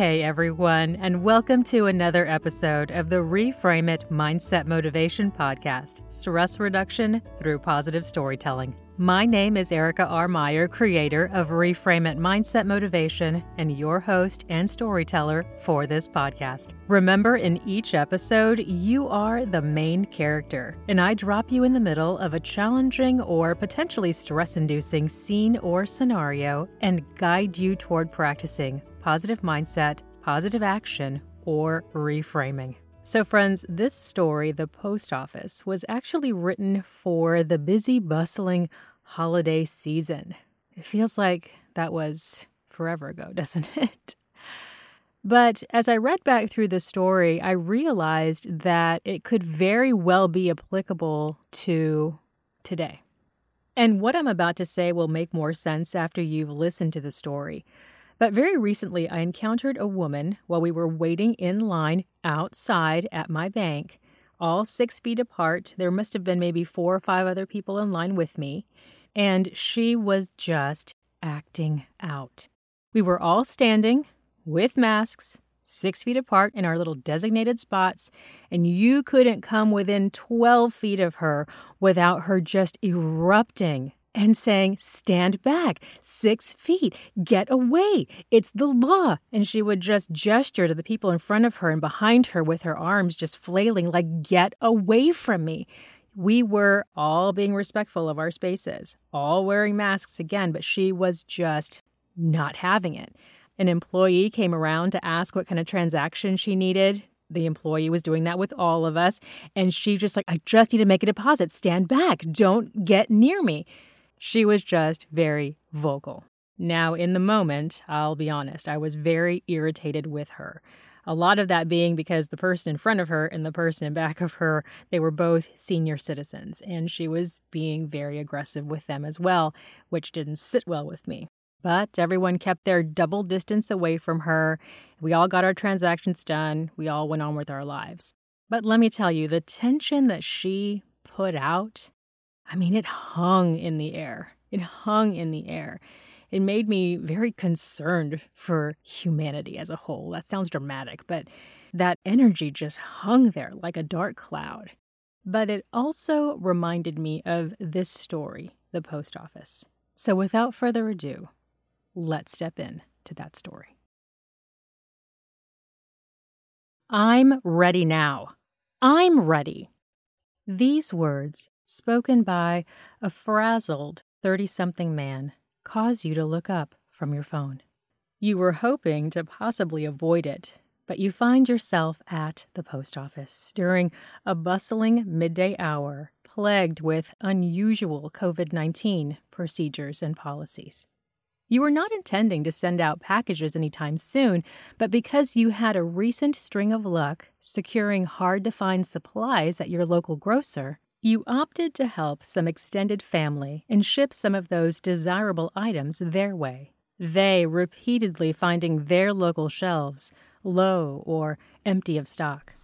Hey everyone, and welcome to another episode of the Reframe It Mindset Motivation Podcast Stress Reduction Through Positive Storytelling. My name is Erica R. Meyer, creator of Reframe It Mindset Motivation, and your host and storyteller for this podcast. Remember, in each episode, you are the main character, and I drop you in the middle of a challenging or potentially stress inducing scene or scenario and guide you toward practicing positive mindset, positive action, or reframing. So, friends, this story, The Post Office, was actually written for the busy, bustling holiday season. It feels like that was forever ago, doesn't it? But as I read back through the story, I realized that it could very well be applicable to today. And what I'm about to say will make more sense after you've listened to the story. But very recently, I encountered a woman while we were waiting in line outside at my bank, all six feet apart. There must have been maybe four or five other people in line with me, and she was just acting out. We were all standing with masks, six feet apart in our little designated spots, and you couldn't come within 12 feet of her without her just erupting and saying, Stand back, six feet, get away, it's the law. And she would just gesture to the people in front of her and behind her with her arms just flailing, like, Get away from me. We were all being respectful of our spaces, all wearing masks again, but she was just not having it. An employee came around to ask what kind of transaction she needed the employee was doing that with all of us. And she just like, I just need to make a deposit. Stand back. Don't get near me. She was just very vocal. Now, in the moment, I'll be honest, I was very irritated with her. A lot of that being because the person in front of her and the person in back of her, they were both senior citizens, and she was being very aggressive with them as well, which didn't sit well with me. But everyone kept their double distance away from her. We all got our transactions done. We all went on with our lives. But let me tell you, the tension that she put out I mean, it hung in the air. It hung in the air. It made me very concerned for humanity as a whole. That sounds dramatic, but that energy just hung there like a dark cloud. But it also reminded me of this story, the post office. So without further ado, let's step in to that story. I'm ready now. I'm ready. These words spoken by a frazzled 30 something man, cause you to look up from your phone. You were hoping to possibly avoid it, but you find yourself at the post office during a bustling midday hour plagued with unusual COVID 19 procedures and policies. You were not intending to send out packages anytime soon, but because you had a recent string of luck securing hard to find supplies at your local grocer, you opted to help some extended family and ship some of those desirable items their way. They repeatedly finding their local shelves low or empty of stock.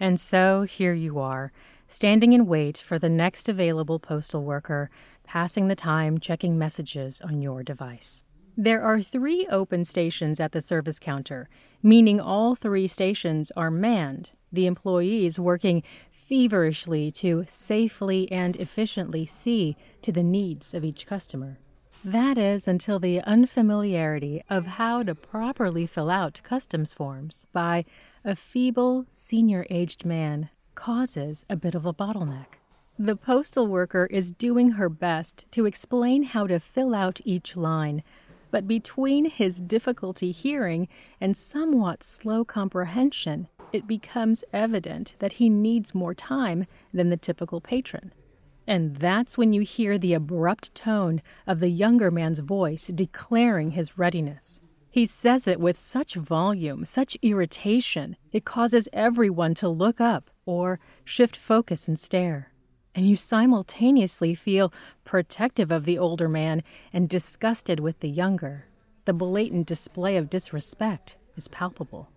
And so here you are, standing in wait for the next available postal worker, passing the time checking messages on your device. There are three open stations at the service counter, meaning all three stations are manned, the employees working feverishly to safely and efficiently see to the needs of each customer. That is until the unfamiliarity of how to properly fill out customs forms by a feeble, senior aged man causes a bit of a bottleneck. The postal worker is doing her best to explain how to fill out each line, but between his difficulty hearing and somewhat slow comprehension, it becomes evident that he needs more time than the typical patron. And that's when you hear the abrupt tone of the younger man's voice declaring his readiness. He says it with such volume, such irritation, it causes everyone to look up or shift focus and stare. And you simultaneously feel protective of the older man and disgusted with the younger. The blatant display of disrespect is palpable.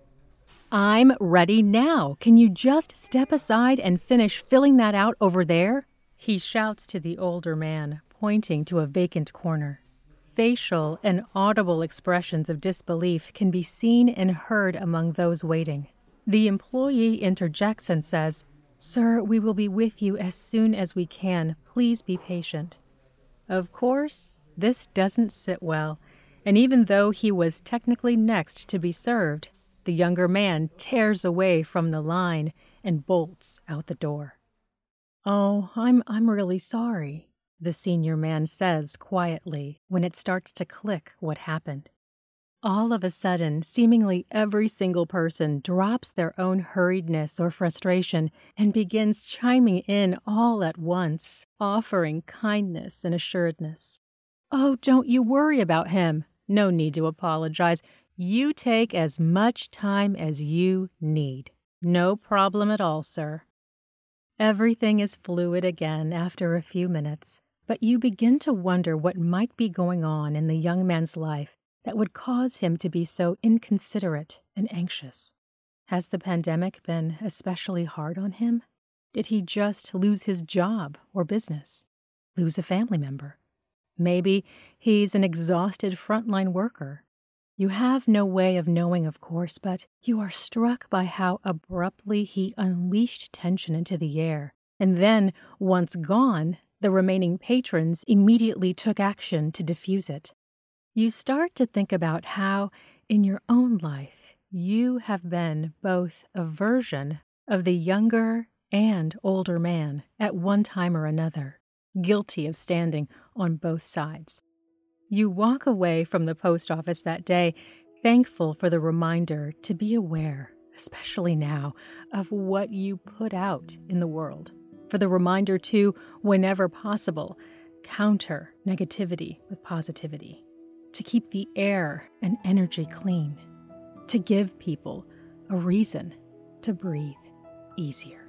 I'm ready now. Can you just step aside and finish filling that out over there? He shouts to the older man, pointing to a vacant corner. facial and audible expressions of disbelief can be seen and heard among those waiting. The employee interjects and says, Sir, we will be with you as soon as we can. Please be patient. Of course, this doesn't sit well, and even though he was technically next to be served, the younger man tears away from the line and bolts out the door. Oh, I'm I'm really sorry, the senior man says quietly when it starts to click what happened. All of a sudden, seemingly every single person drops their own hurriedness or frustration and begins chiming in all at once, offering kindness and assuredness. Oh, don't you worry about him. No need to apologize. You take as much time as you need. No problem at all, sir. Everything is fluid again after a few minutes, but you begin to wonder what might be going on in the young man's life that would cause him to be so inconsiderate and anxious? Has the pandemic been especially hard on him? Did he just lose his job or business? Lose a family member? Maybe he's an exhausted frontline worker. You have no way of knowing, of course, but you are struck by how abruptly he unleashed tension into the air. And then, once gone, the remaining patrons immediately took action to diffuse it you start to think about how, in your own life, you have been both a version of the younger and older man at one time or another, guilty of standing on both sides. You walk away from the post office that day thankful for the reminder to be aware, especially now, of what you put out in the world. For the reminder to, whenever possible, counter negativity with positivity to keep the air and energy clean, to give people a reason to breathe easier.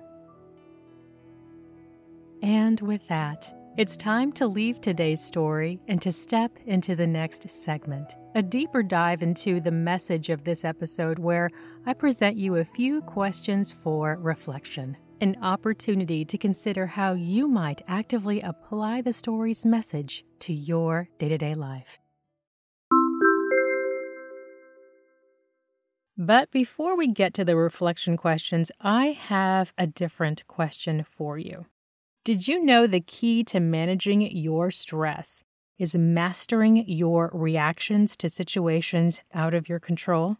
And with that, it's time to leave today's story and to step into the next segment, a deeper dive into the message of this episode, where I present you a few questions for reflection, an opportunity to consider how you might actively apply the story's message to your day to day life. But before we get to the reflection questions, I have a different question for you. Did you know the key to managing your stress is mastering your reactions to situations out of your control?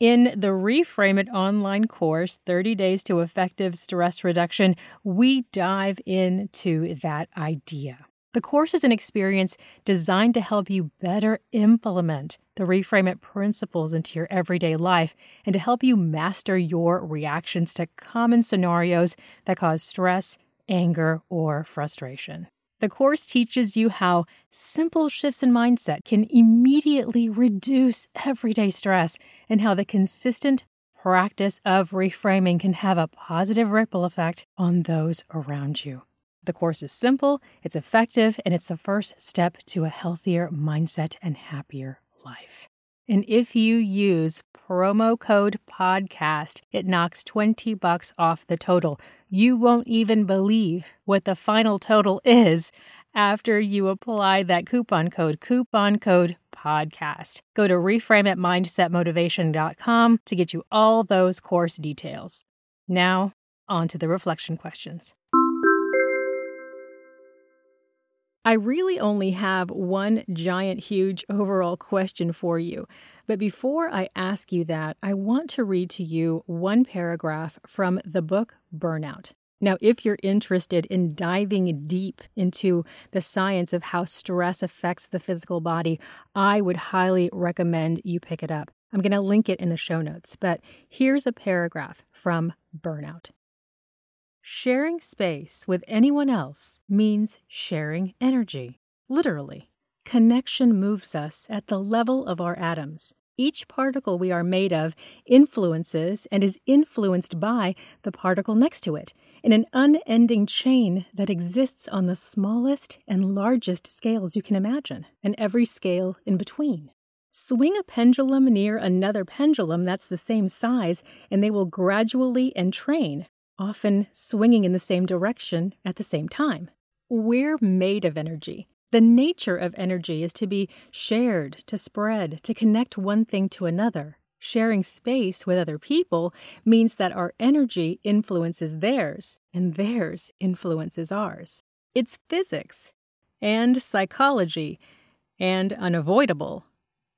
In the Reframe It online course, 30 Days to Effective Stress Reduction, we dive into that idea. The course is an experience designed to help you better implement the Reframe It principles into your everyday life and to help you master your reactions to common scenarios that cause stress, anger, or frustration. The course teaches you how simple shifts in mindset can immediately reduce everyday stress and how the consistent practice of reframing can have a positive ripple effect on those around you. The course is simple, it's effective, and it's the first step to a healthier mindset and happier life. And if you use promo code podcast, it knocks 20 bucks off the total. You won't even believe what the final total is after you apply that coupon code, coupon code podcast. Go to reframeitmindsetmotivation.com to get you all those course details. Now, on to the reflection questions. I really only have one giant, huge overall question for you. But before I ask you that, I want to read to you one paragraph from the book Burnout. Now, if you're interested in diving deep into the science of how stress affects the physical body, I would highly recommend you pick it up. I'm going to link it in the show notes, but here's a paragraph from Burnout. Sharing space with anyone else means sharing energy, literally. Connection moves us at the level of our atoms. Each particle we are made of influences and is influenced by the particle next to it in an unending chain that exists on the smallest and largest scales you can imagine, and every scale in between. Swing a pendulum near another pendulum that's the same size, and they will gradually entrain often swinging in the same direction at the same time. We're made of energy, The nature of energy is to be shared, to spread, to connect one thing to another. Sharing space with other people means that our energy influences theirs, and theirs influences ours. It's physics, and psychology, and unavoidable,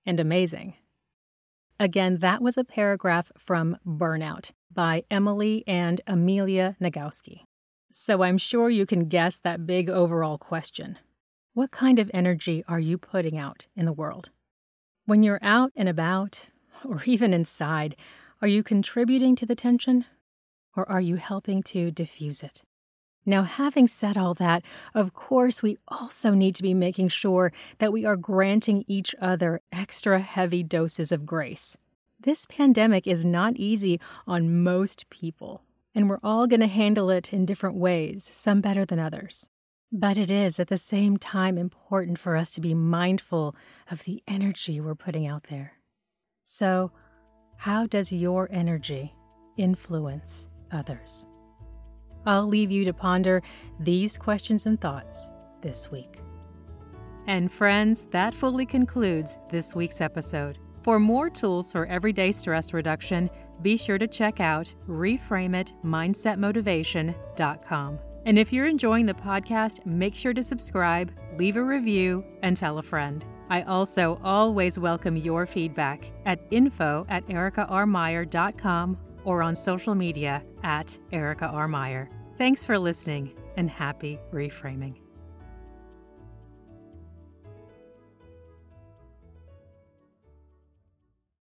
and amazing. Again, that was a paragraph from Burnout by Emily and Amelia Nagoski. So I'm sure you can guess that big overall question what kind of energy are you putting out in the world? When you're out and about, or even inside, are you contributing to the tension? Or are you helping to diffuse it? Now, having said all that, of course, we also need to be making sure that we are granting each other extra heavy doses of grace. This pandemic is not easy on most people, and we're all going to handle it in different ways, some better than others. But it is at the same time important for us to be mindful of the energy we're putting out there. So, how does your energy influence others? I'll leave you to ponder these questions and thoughts this week. And friends, that fully concludes this week's episode. For more tools for everyday stress reduction, be sure to check out reframeitmindsetmotivation.com. And if you're enjoying the podcast, make sure to subscribe, leave a review, and tell a friend. I also always welcome your feedback at info at ericarmeyer.com or on social media at Erica R. Meyer. Thanks for listening and happy reframing.